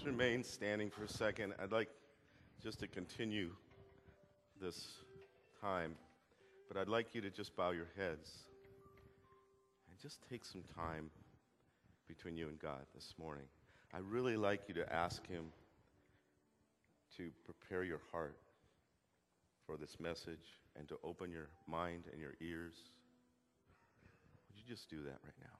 Let's remain standing for a second. I'd like just to continue this time, but I'd like you to just bow your heads and just take some time between you and God this morning. I really like you to ask Him to prepare your heart for this message and to open your mind and your ears. Would you just do that right now?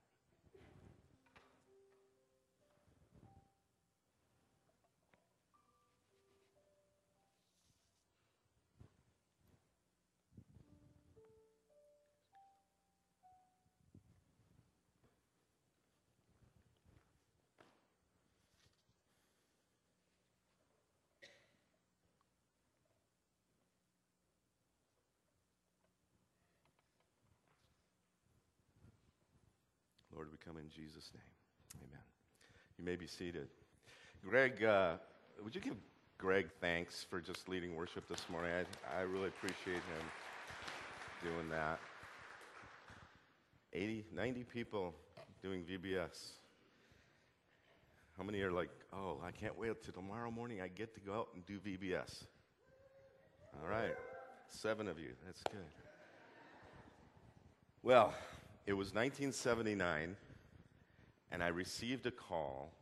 Come in Jesus' name. Amen. You may be seated. Greg, uh, would you give Greg thanks for just leading worship this morning? I, I really appreciate him doing that. 80, 90 people doing VBS. How many are like, oh, I can't wait till tomorrow morning I get to go out and do VBS? All right. Seven of you. That's good. Well, it was 1979, and I received a call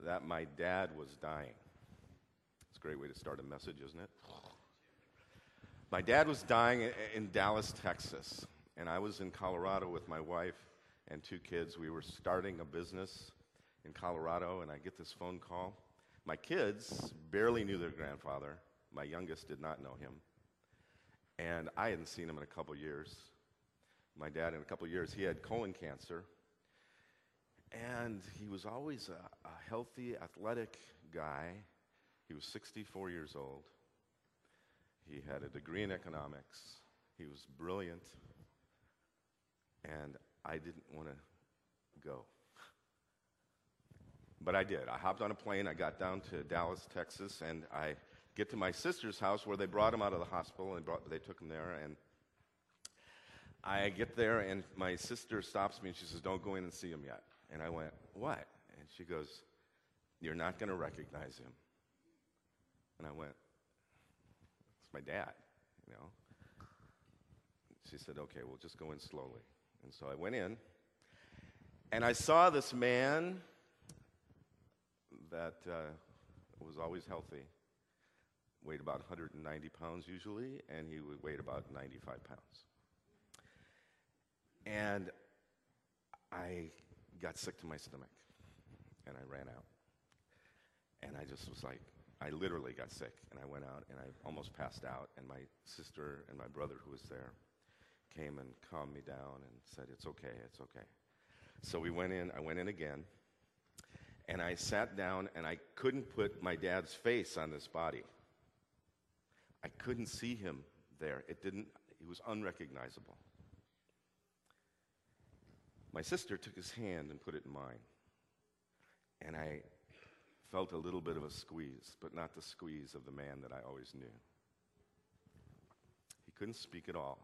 that my dad was dying. It's a great way to start a message, isn't it? My dad was dying in Dallas, Texas, and I was in Colorado with my wife and two kids. We were starting a business in Colorado, and I get this phone call. My kids barely knew their grandfather. My youngest did not know him. And I hadn't seen him in a couple years my dad in a couple years. He had colon cancer. And he was always a, a, healthy, athletic guy. He was 64 years old. He had a degree in economics. He was brilliant. And I didn't want to go. But I did. I hopped on a plane. I got down to Dallas, Texas, and I get to my sister's house where they brought him out of the hospital and brought, they took him there. And I get there, and my sister stops me and she says, Don't go in and see him yet. And I went, What? And she goes, You're not going to recognize him. And I went, It's my dad, you know. She said, Okay, we'll just go in slowly. And so I went in, and I saw this man that uh, was always healthy, weighed about 190 pounds usually, and he would weigh about 95 pounds. And I got sick to my stomach and I ran out. And I just was like, I literally got sick and I went out and I almost passed out. And my sister and my brother, who was there, came and calmed me down and said, It's okay, it's okay. So we went in, I went in again, and I sat down and I couldn't put my dad's face on this body. I couldn't see him there. It didn't, he was unrecognizable. My sister took his hand and put it in mine. And I felt a little bit of a squeeze, but not the squeeze of the man that I always knew. He couldn't speak at all.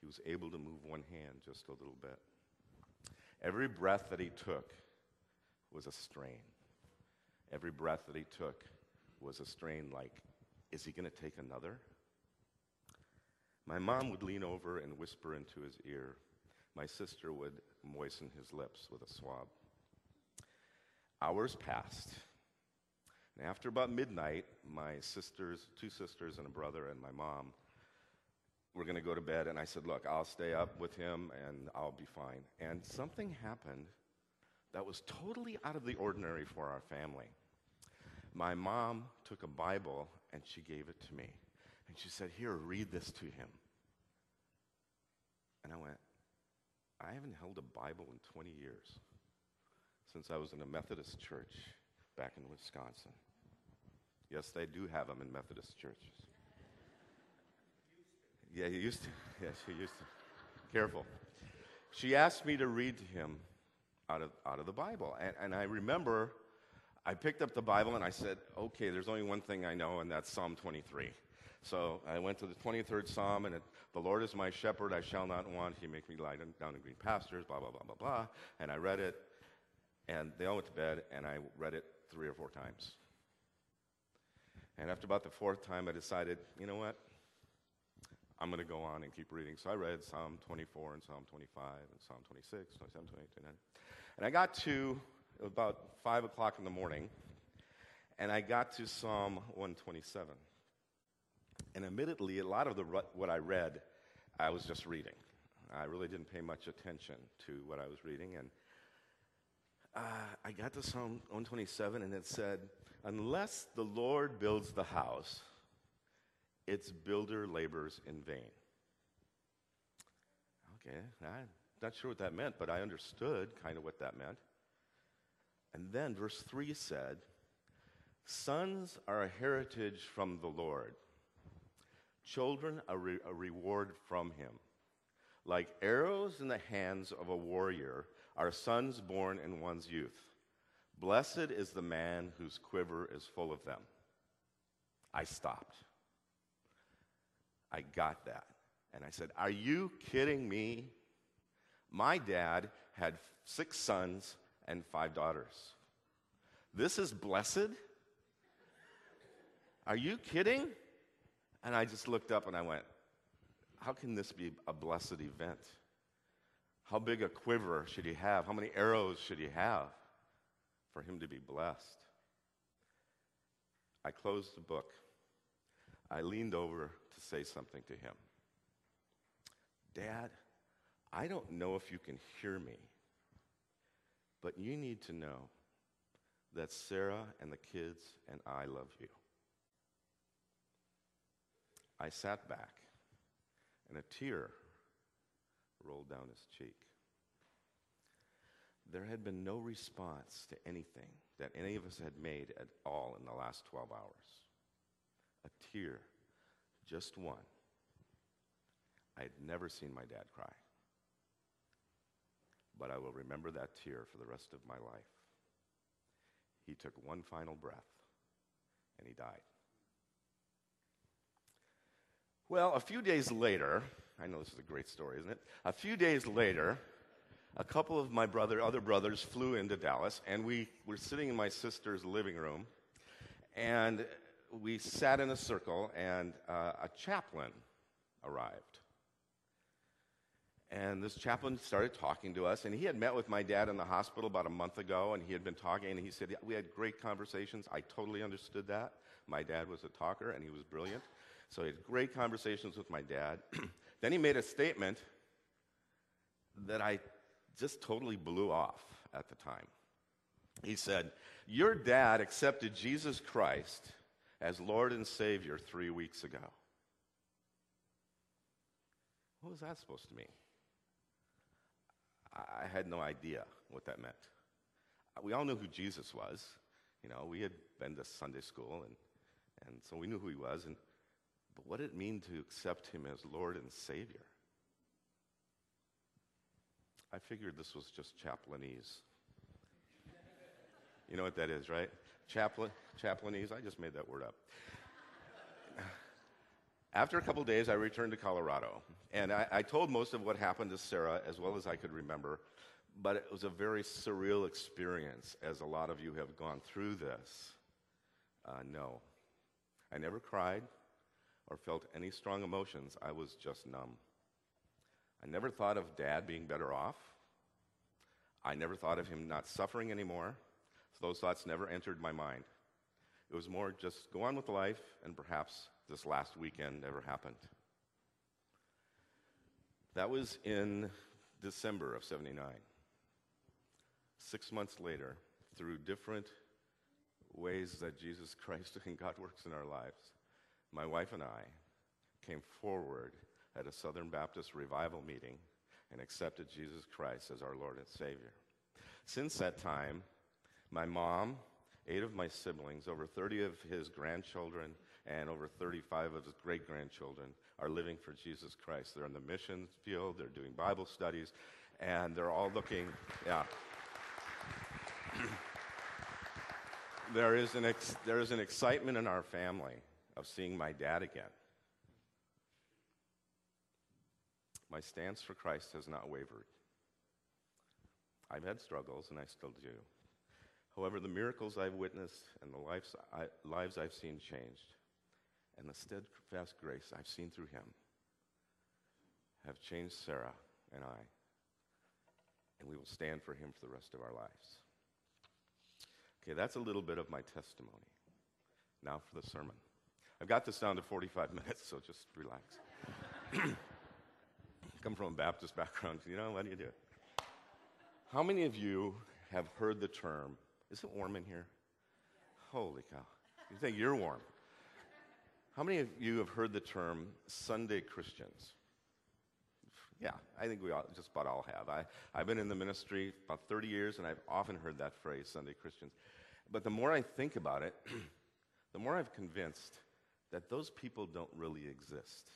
He was able to move one hand just a little bit. Every breath that he took was a strain. Every breath that he took was a strain like, is he going to take another? My mom would lean over and whisper into his ear, my sister would moisten his lips with a swab. Hours passed. And after about midnight, my sisters, two sisters and a brother, and my mom were going to go to bed. And I said, Look, I'll stay up with him and I'll be fine. And something happened that was totally out of the ordinary for our family. My mom took a Bible and she gave it to me. And she said, Here, read this to him. And I went, I haven't held a Bible in 20 years since I was in a Methodist church back in Wisconsin. Yes, they do have them in Methodist churches. Yeah, he used to. Yes, he used to. Careful. She asked me to read to him out of, out of the Bible. And, and I remember I picked up the Bible and I said, okay, there's only one thing I know, and that's Psalm 23. So I went to the 23rd Psalm, and it, the Lord is my shepherd, I shall not want. He make me lie down in green pastures, blah, blah, blah, blah, blah. And I read it, and they all went to bed, and I read it three or four times. And after about the fourth time, I decided, you know what? I'm going to go on and keep reading. So I read Psalm 24 and Psalm 25 and Psalm 26, 27, 28, 29. And I got to about 5 o'clock in the morning, and I got to Psalm 127. And admittedly, a lot of the, what I read, I was just reading. I really didn't pay much attention to what I was reading. And uh, I got to Psalm 127, and it said, Unless the Lord builds the house, its builder labors in vain. Okay, I'm not sure what that meant, but I understood kind of what that meant. And then verse 3 said, Sons are a heritage from the Lord, children a, re- a reward from him. Like arrows in the hands of a warrior are sons born in one's youth. Blessed is the man whose quiver is full of them. I stopped. I got that. And I said, Are you kidding me? My dad had six sons and five daughters. This is blessed? Are you kidding? And I just looked up and I went, How can this be a blessed event? How big a quiver should he have? How many arrows should he have for him to be blessed? I closed the book. I leaned over to say something to him. Dad, I don't know if you can hear me, but you need to know that Sarah and the kids and I love you. I sat back, and a tear rolled down his cheek. There had been no response to anything that any of us had made at all in the last 12 hours. A tear, just one. I had never seen my dad cry. But I will remember that tear for the rest of my life. He took one final breath and he died. Well, a few days later, I know this is a great story, isn't it? A few days later, a couple of my brother, other brothers flew into Dallas, and we were sitting in my sister's living room, and we sat in a circle, and uh, a chaplain arrived. And this chaplain started talking to us, and he had met with my dad in the hospital about a month ago, and he had been talking, and he said, yeah, We had great conversations. I totally understood that. My dad was a talker, and he was brilliant. So he had great conversations with my dad. then he made a statement that I just totally blew off at the time. He said, Your dad accepted Jesus Christ as Lord and Savior three weeks ago. What was that supposed to mean? I had no idea what that meant. We all knew who Jesus was. You know, we had been to Sunday school, and, and so we knew who he was. And but what did it mean to accept him as Lord and Savior? I figured this was just chaplainese. You know what that is, right? Chaplain, chaplainese. I just made that word up. After a couple days, I returned to Colorado, and I, I, told most of what happened to Sarah as well as I could remember, but it was a very surreal experience, as a lot of you have gone through this. Uh, no, I never cried or felt any strong emotions. I was just numb. I never thought of dad being better off. I never thought of him not suffering anymore. So those thoughts never entered my mind. It was more just go on with life, and perhaps this last weekend never happened. That was in December of 79. Six months later, through different ways that Jesus Christ and God works in our lives, my wife and I came forward at a Southern Baptist revival meeting and accepted Jesus Christ as our Lord and Savior. Since that time, my mom, eight of my siblings, over 30 of his grandchildren, and over 35 of his great grandchildren are living for Jesus Christ. They're in the mission field, they're doing Bible studies, and they're all looking, yeah. there, is an ex- there is an excitement in our family of seeing my dad again. My stance for Christ has not wavered. I've had struggles, and I still do. However, the miracles I've witnessed and the lives, I, lives I've seen changed, and the steadfast grace I've seen through him, have changed Sarah and I, and we will stand for him for the rest of our lives. Okay, that's a little bit of my testimony. Now for the sermon. I've got this down to 45 minutes, so just relax. Come from a Baptist background, you know, what do you do? How many of you have heard the term, is it warm in here? Holy cow. You think you're warm. How many of you have heard the term Sunday Christians? Yeah, I think we all, just about all have. I, I've been in the ministry about 30 years, and I've often heard that phrase, Sunday Christians. But the more I think about it, the more I've convinced that those people don't really exist.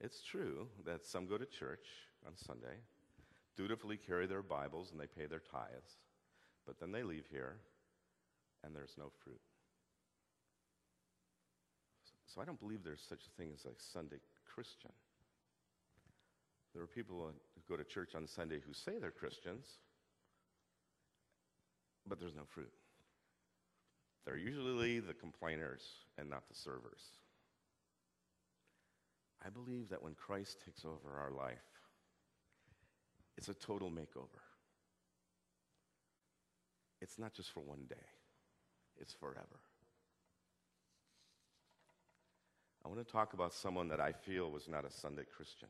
It's true that some go to church on Sunday, dutifully carry their Bibles, and they pay their tithes, but then they leave here and there's no fruit. So I don't believe there's such a thing as a Sunday Christian. There are people who go to church on Sunday who say they're Christians, but there's no fruit. They're usually the complainers and not the servers. I believe that when Christ takes over our life, it's a total makeover. It's not just for one day, it's forever. I want to talk about someone that I feel was not a Sunday Christian.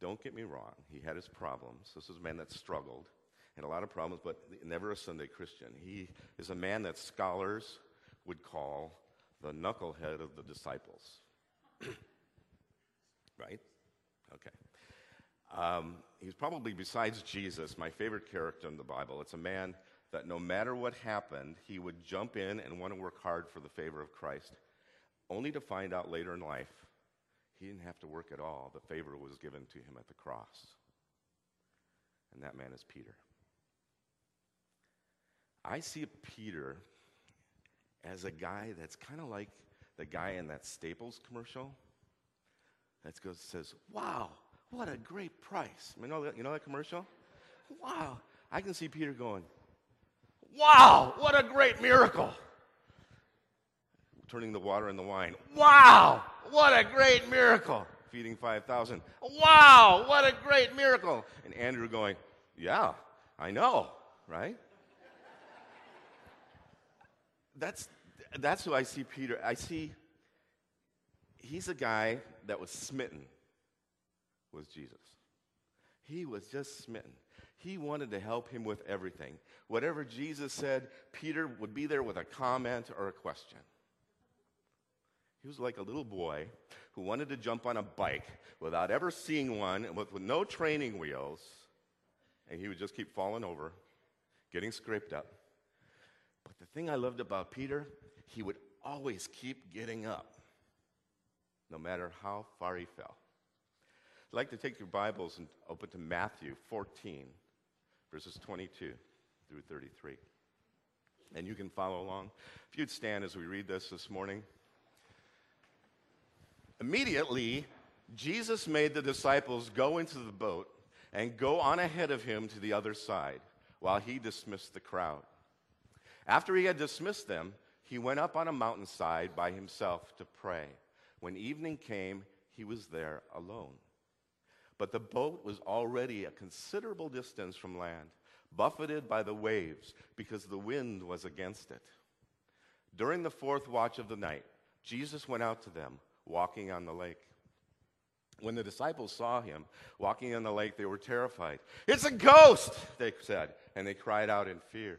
Don't get me wrong, he had his problems. This was a man that struggled and a lot of problems, but never a Sunday Christian. He is a man that scholars would call the knucklehead of the disciples. right? Okay. Um, he's probably, besides Jesus, my favorite character in the Bible. It's a man that no matter what happened, he would jump in and want to work hard for the favor of Christ, only to find out later in life he didn't have to work at all. The favor was given to him at the cross. And that man is Peter. I see Peter as a guy that's kind of like the guy in that Staples commercial that goes, says, Wow, what a great price. You know, that, you know that commercial? Wow. I can see Peter going, Wow, what a great miracle. Turning the water into wine. Wow, what a great miracle. Feeding 5,000. Wow, what a great miracle. And Andrew going, Yeah, I know, right? That's, that's who I see Peter. I see he's a guy that was smitten with Jesus. He was just smitten. He wanted to help him with everything. Whatever Jesus said, Peter would be there with a comment or a question. He was like a little boy who wanted to jump on a bike without ever seeing one with, with no training wheels, and he would just keep falling over, getting scraped up. But the thing I loved about Peter, he would always keep getting up no matter how far he fell. I'd like to take your Bibles and open to Matthew 14, verses 22 through 33. And you can follow along. If you'd stand as we read this this morning. Immediately, Jesus made the disciples go into the boat and go on ahead of him to the other side while he dismissed the crowd. After he had dismissed them, he went up on a mountainside by himself to pray. When evening came, he was there alone. But the boat was already a considerable distance from land, buffeted by the waves because the wind was against it. During the fourth watch of the night, Jesus went out to them, walking on the lake. When the disciples saw him walking on the lake, they were terrified. It's a ghost, they said, and they cried out in fear.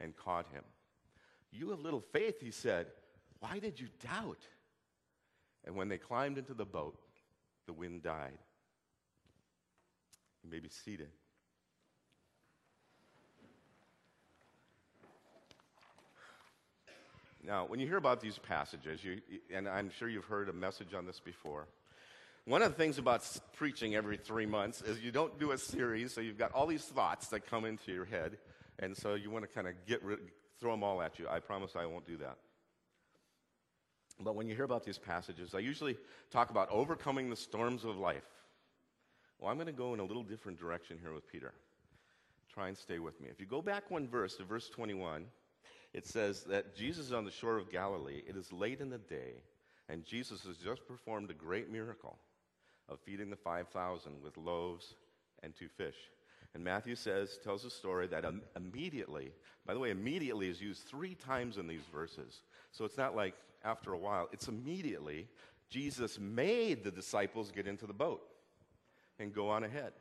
and caught him. You have little faith, he said. Why did you doubt? And when they climbed into the boat, the wind died. You may be seated. Now, when you hear about these passages, you, and I'm sure you've heard a message on this before, one of the things about preaching every three months is you don't do a series, so you've got all these thoughts that come into your head and so you want to kind of get rid, throw them all at you. I promise I won't do that. But when you hear about these passages, I usually talk about overcoming the storms of life. Well, I'm going to go in a little different direction here with Peter. Try and stay with me. If you go back one verse to verse 21, it says that Jesus is on the shore of Galilee. It is late in the day, and Jesus has just performed a great miracle of feeding the 5,000 with loaves and two fish. And Matthew says, tells a story that um, immediately, by the way, immediately is used three times in these verses. So it's not like after a while, it's immediately Jesus made the disciples get into the boat and go on ahead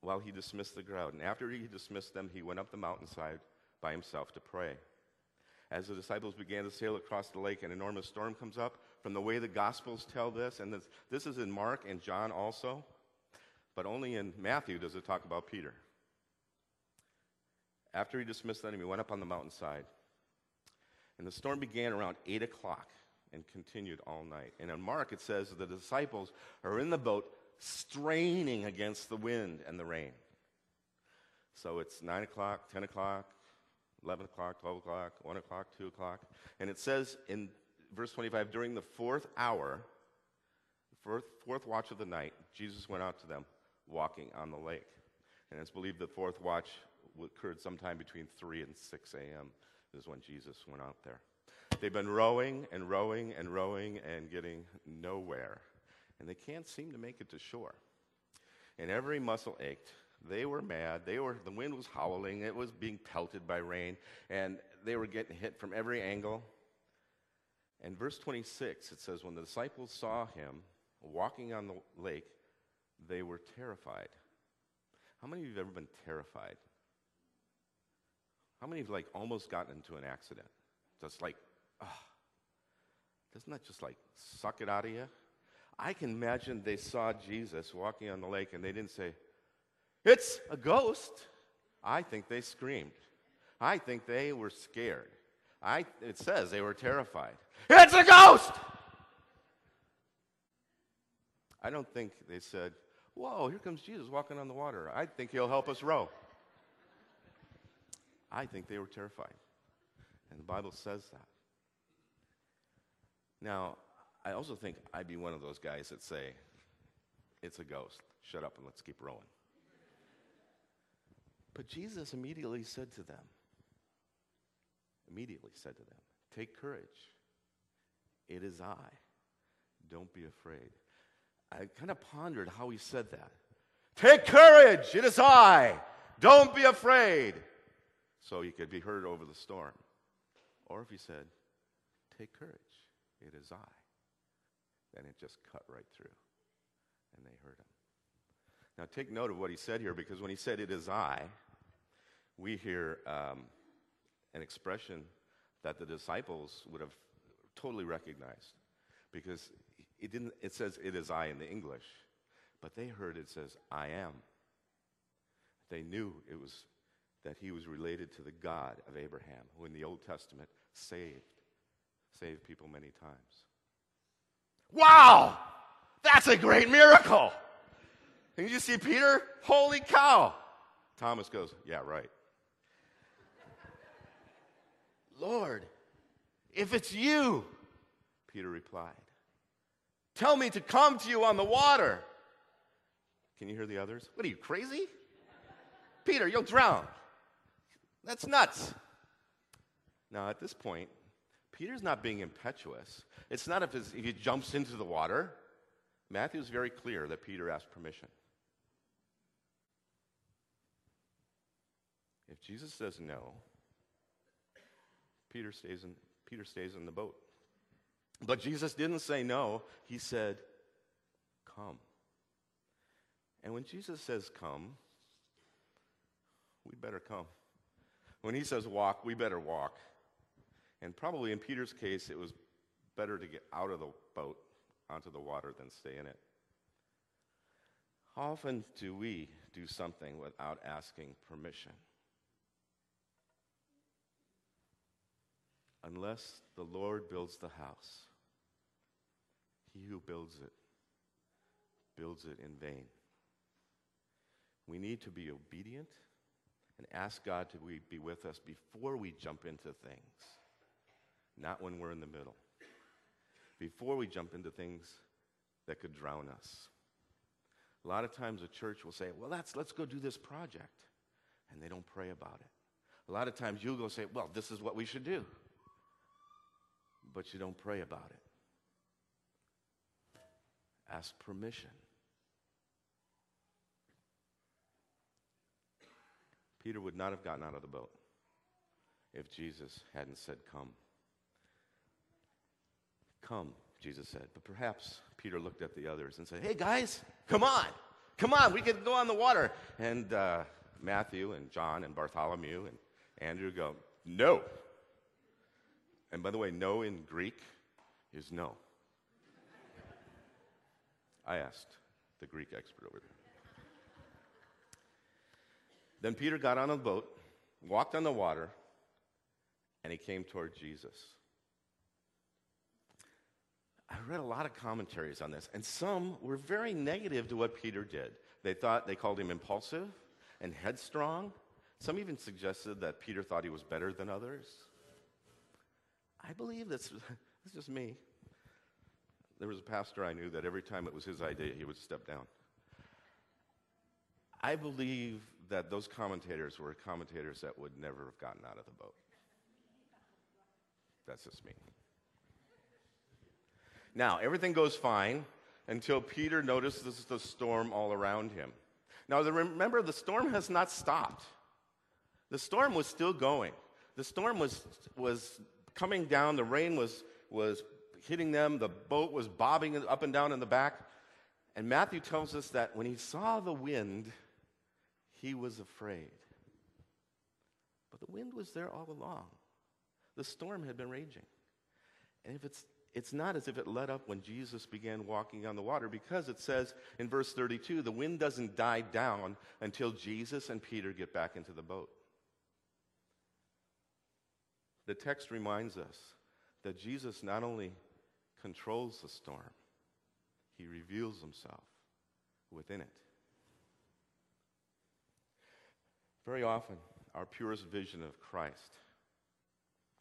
while he dismissed the crowd. And after he dismissed them, he went up the mountainside by himself to pray. As the disciples began to sail across the lake, an enormous storm comes up. From the way the Gospels tell this, and this, this is in Mark and John also, but only in Matthew does it talk about Peter. After he dismissed them, he went up on the mountainside. And the storm began around 8 o'clock and continued all night. And in Mark, it says the disciples are in the boat straining against the wind and the rain. So it's 9 o'clock, 10 o'clock, 11 o'clock, 12 o'clock, 1 o'clock, 2 o'clock. And it says in verse 25, during the fourth hour, fourth, fourth watch of the night, Jesus went out to them walking on the lake. And it's believed the fourth watch occurred sometime between 3 and 6 a.m. is when Jesus went out there. They've been rowing and rowing and rowing and getting nowhere. And they can't seem to make it to shore. And every muscle ached. They were mad. They were, the wind was howling. It was being pelted by rain. And they were getting hit from every angle. And verse 26, it says, When the disciples saw him walking on the lake, they were terrified. How many of you have ever been terrified? How many have like almost gotten into an accident? Just like, oh, doesn't that just like suck it out of you? I can imagine they saw Jesus walking on the lake and they didn't say, It's a ghost. I think they screamed. I think they were scared. I, it says they were terrified. It's a ghost! I don't think they said, Whoa, here comes Jesus walking on the water. I think he'll help us row. I think they were terrified. And the Bible says that. Now, I also think I'd be one of those guys that say, It's a ghost. Shut up and let's keep rowing. But Jesus immediately said to them, immediately said to them, Take courage. It is I. Don't be afraid. I kind of pondered how he said that. Take courage. It is I. Don't be afraid. So he could be heard over the storm. Or if he said, Take courage. It is I. Then it just cut right through. And they heard him. Now take note of what he said here because when he said, It is I, we hear um, an expression that the disciples would have totally recognized because it didn't it says it is i in the english. But they heard it says i am. They knew it was that he was related to the god of abraham who in the old testament saved saved people many times. Wow! That's a great miracle! And you see peter? Holy cow! Thomas goes yeah right. Lord, if it's you, Peter replied, tell me to come to you on the water. Can you hear the others? What are you, crazy? Peter, you'll drown. That's nuts. Now, at this point, Peter's not being impetuous. It's not if, if he jumps into the water. Matthew is very clear that Peter asked permission. If Jesus says no, Peter stays in, Peter stays in the boat. But Jesus didn't say no, he said, Come. And when Jesus says come, we better come. When he says walk, we better walk. And probably in Peter's case, it was better to get out of the boat onto the water than stay in it. How often do we do something without asking permission? unless the Lord builds the house, he who builds it builds it in vain. We need to be obedient and ask God to be with us before we jump into things, not when we're in the middle. Before we jump into things that could drown us. A lot of times a church will say, well, let's, let's go do this project. And they don't pray about it. A lot of times you'll go say, well, this is what we should do. But you don't pray about it. Ask permission. Peter would not have gotten out of the boat if Jesus hadn't said, Come. Come, Jesus said. But perhaps Peter looked at the others and said, Hey, guys, come on. Come on, we can go on the water. And uh, Matthew and John and Bartholomew and Andrew go, No. And by the way, no in Greek is no. I asked the Greek expert over there. Then Peter got on a boat, walked on the water, and he came toward Jesus. I read a lot of commentaries on this, and some were very negative to what Peter did. They thought they called him impulsive and headstrong. Some even suggested that Peter thought he was better than others. I believe that's, that's just me. There was a pastor I knew that every time it was his idea, he would step down. I believe that those commentators were commentators that would never have gotten out of the boat. That's just me. Now, everything goes fine until Peter notices the storm all around him. Now, remember, the storm has not stopped. The storm was still going. The storm was, was coming down, the rain was, was hitting them, the boat was bobbing up and down in the back. And Matthew tells us that when he saw the wind, he was afraid. But the wind was there all along. The storm had been raging. And if it's it's not as if it let up when Jesus began walking on the water because it says in verse 32 the wind doesn't die down until Jesus and Peter get back into the boat. The text reminds us that Jesus not only controls the storm, he reveals himself within it. Very often, our purest vision of Christ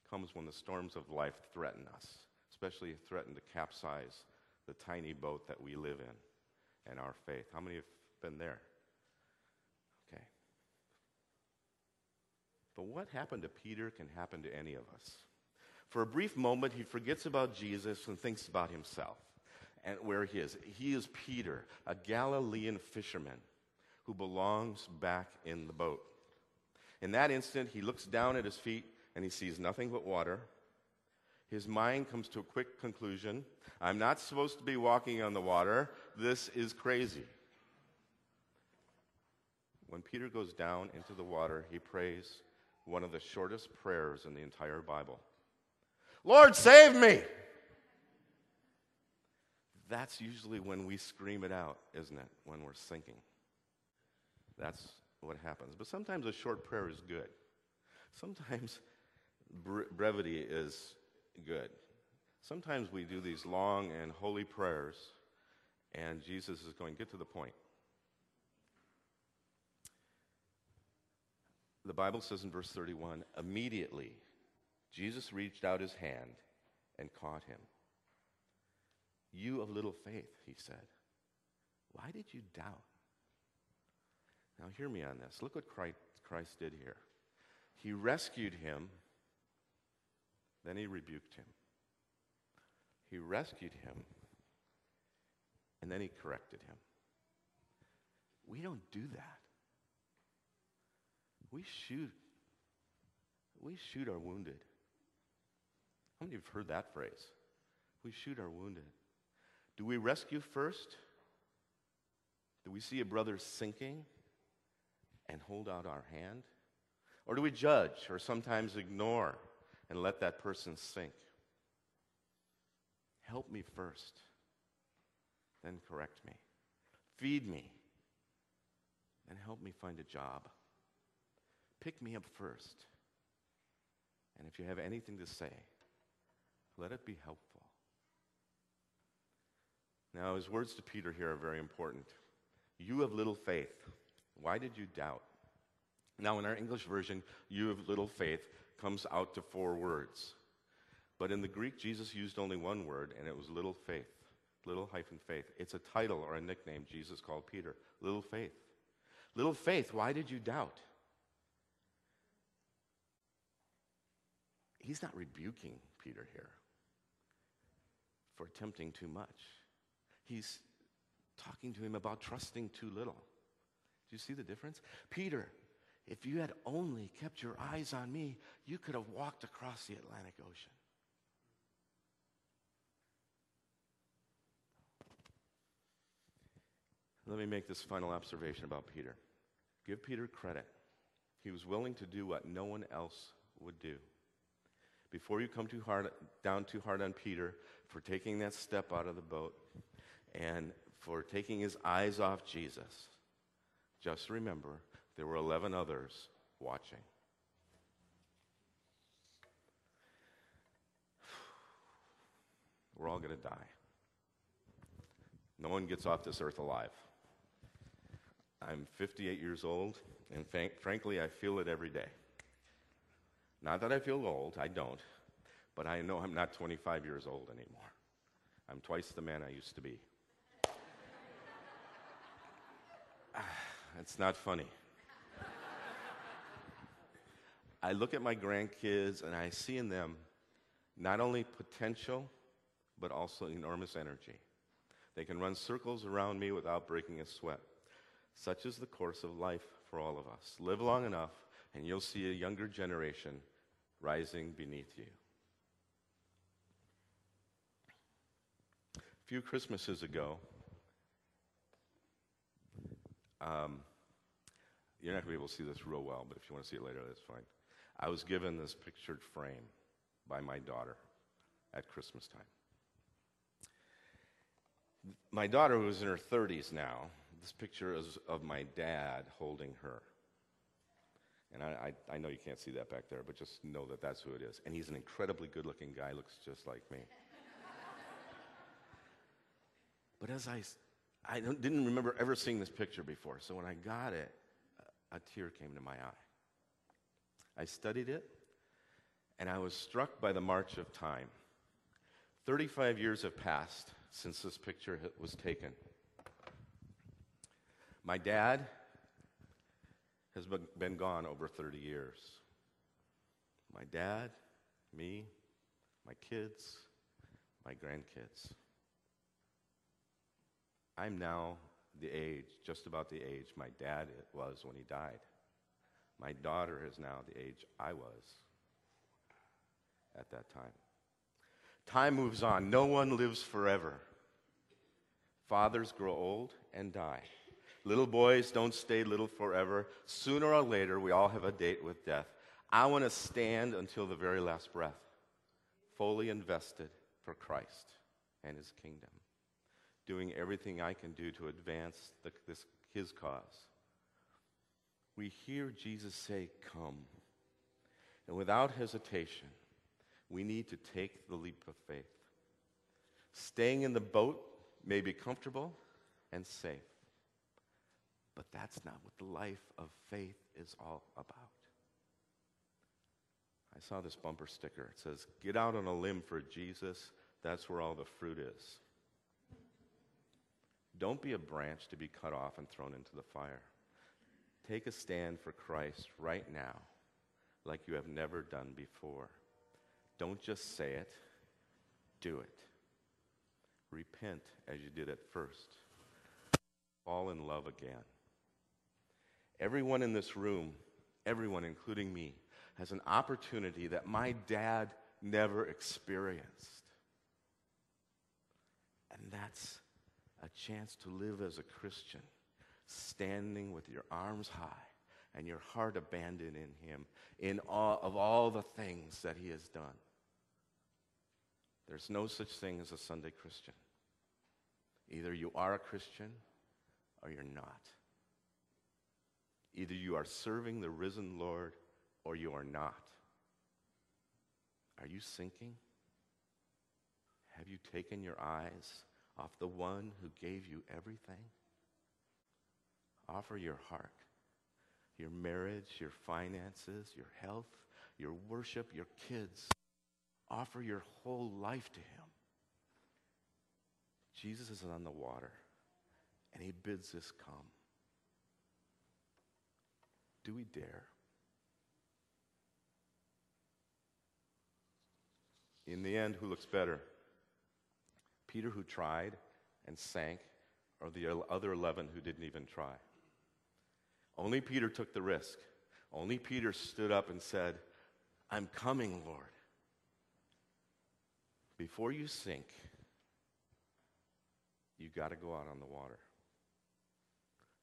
comes when the storms of life threaten us, especially threaten to capsize the tiny boat that we live in and our faith. How many have been there? Okay. But what happened to Peter can happen to any of us. For a brief moment, he forgets about Jesus and thinks about himself and where he is. He is Peter, a Galilean fisherman who belongs back in the boat. In that instant, he looks down at his feet and he sees nothing but water. His mind comes to a quick conclusion I'm not supposed to be walking on the water. This is crazy. When Peter goes down into the water, he prays one of the shortest prayers in the entire Bible Lord, save me! That's usually when we scream it out, isn't it? When we're sinking. That's what happens. But sometimes a short prayer is good. Sometimes bre- brevity is good. Sometimes we do these long and holy prayers, and Jesus is going, get to the point. The Bible says in verse 31 immediately Jesus reached out his hand and caught him. You of little faith, he said, why did you doubt? Now, hear me on this. Look what Christ did here. He rescued him, then he rebuked him. He rescued him, and then he corrected him. We don't do that. We shoot. We shoot our wounded. How many have heard that phrase? We shoot our wounded. Do we rescue first? Do we see a brother sinking and hold out our hand? Or do we judge or sometimes ignore and let that person sink? Help me first, then correct me. Feed me, then help me find a job. Pick me up first. And if you have anything to say, Let it be helpful. Now, his words to Peter here are very important. You have little faith. Why did you doubt? Now, in our English version, you have little faith comes out to four words. But in the Greek, Jesus used only one word, and it was little faith. Little hyphen faith. It's a title or a nickname Jesus called Peter. Little faith. Little faith, why did you doubt? He's not rebuking Peter here for attempting too much. He's talking to him about trusting too little. Do you see the difference? Peter, if you had only kept your eyes on me, you could have walked across the Atlantic Ocean. Let me make this final observation about Peter. Give Peter credit. He was willing to do what no one else would do. Before you come too hard, down too hard on Peter for taking that step out of the boat and for taking his eyes off Jesus, just remember there were 11 others watching. We're all going to die. No one gets off this earth alive. I'm 58 years old, and frankly, I feel it every day. Not that I feel old, I don't, but I know I'm not 25 years old anymore. I'm twice the man I used to be. it's not funny. I look at my grandkids and I see in them not only potential, but also enormous energy. They can run circles around me without breaking a sweat. Such is the course of life for all of us. Live long enough, and you'll see a younger generation rising beneath you. A few Christmases ago, um, you're not going to be able to see this real well, but if you want to see it later, that's fine. I was given this pictured frame by my daughter at Christmas time. My daughter, who is in her 30s now, this picture is of my dad holding her. And I, I, I, know you can't see that back there, but just know that that's who it is. And he's an incredibly good looking guy, looks just like me. But as I, I didn't remember ever seeing this picture before, so when I got it, a, tear came to my eye. I studied it, and I was struck by the march of time. 35 years have passed since this picture was taken. My dad has been gone over 30 years. My dad, me, my kids, my grandkids. I'm now the age, just about the age my dad was when he died. My daughter is now the age I was at that time. Time moves on. No one lives forever. Fathers grow old and die. Little boys don't stay little forever. Sooner or later, we all have a date with death. I want to stand until the very last breath, fully invested for Christ and his kingdom, doing everything I can do to advance the, this, his cause. We hear Jesus say, Come. And without hesitation, we need to take the leap of faith. Staying in the boat may be comfortable and safe. But that's not what the life of faith is all about. I saw this bumper sticker. It says, Get out on a limb for Jesus. That's where all the fruit is. Don't be a branch to be cut off and thrown into the fire. Take a stand for Christ right now, like you have never done before. Don't just say it, do it. Repent as you did at first. Fall in love again. Everyone in this room, everyone, including me, has an opportunity that my dad never experienced. And that's a chance to live as a Christian, standing with your arms high and your heart abandoned in Him in awe of all the things that He has done. There's no such thing as a Sunday Christian. Either you are a Christian or you're not. Either you are serving the risen Lord or you are not. Are you sinking? Have you taken your eyes off the one who gave you everything? Offer your heart, your marriage, your finances, your health, your worship, your kids. Offer your whole life to him. Jesus is on the water, and he bids us come. Do we dare? In the end, who looks better? Peter, who tried and sank, or the other 11 who didn't even try? Only Peter took the risk. Only Peter stood up and said, I'm coming, Lord. Before you sink, you got to go out on the water.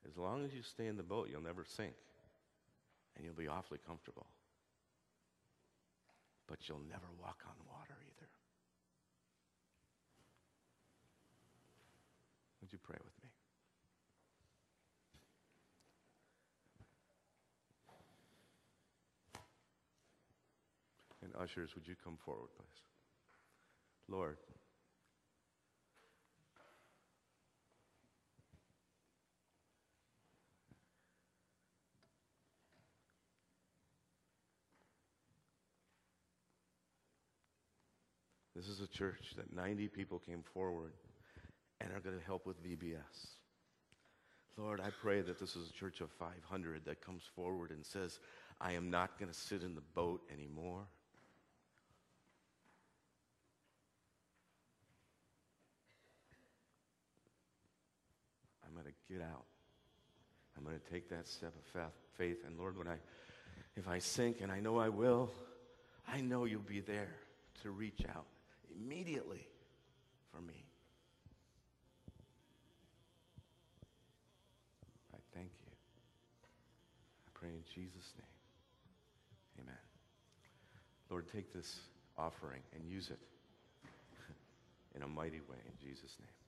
As long as you stay in the boat, you'll never sink. And you'll be awfully comfortable. But you'll never walk on water either. Would you pray with me? And ushers, would you come forward, please? Lord, This is a church that 90 people came forward and are going to help with VBS. Lord, I pray that this is a church of 500 that comes forward and says, I am not going to sit in the boat anymore. I'm going to get out. I'm going to take that step of faith. And Lord, when I, if I sink, and I know I will, I know you'll be there to reach out immediately for me. I thank you. I pray in Jesus' name. Amen. Lord, take this offering and use it in a mighty way in Jesus' name.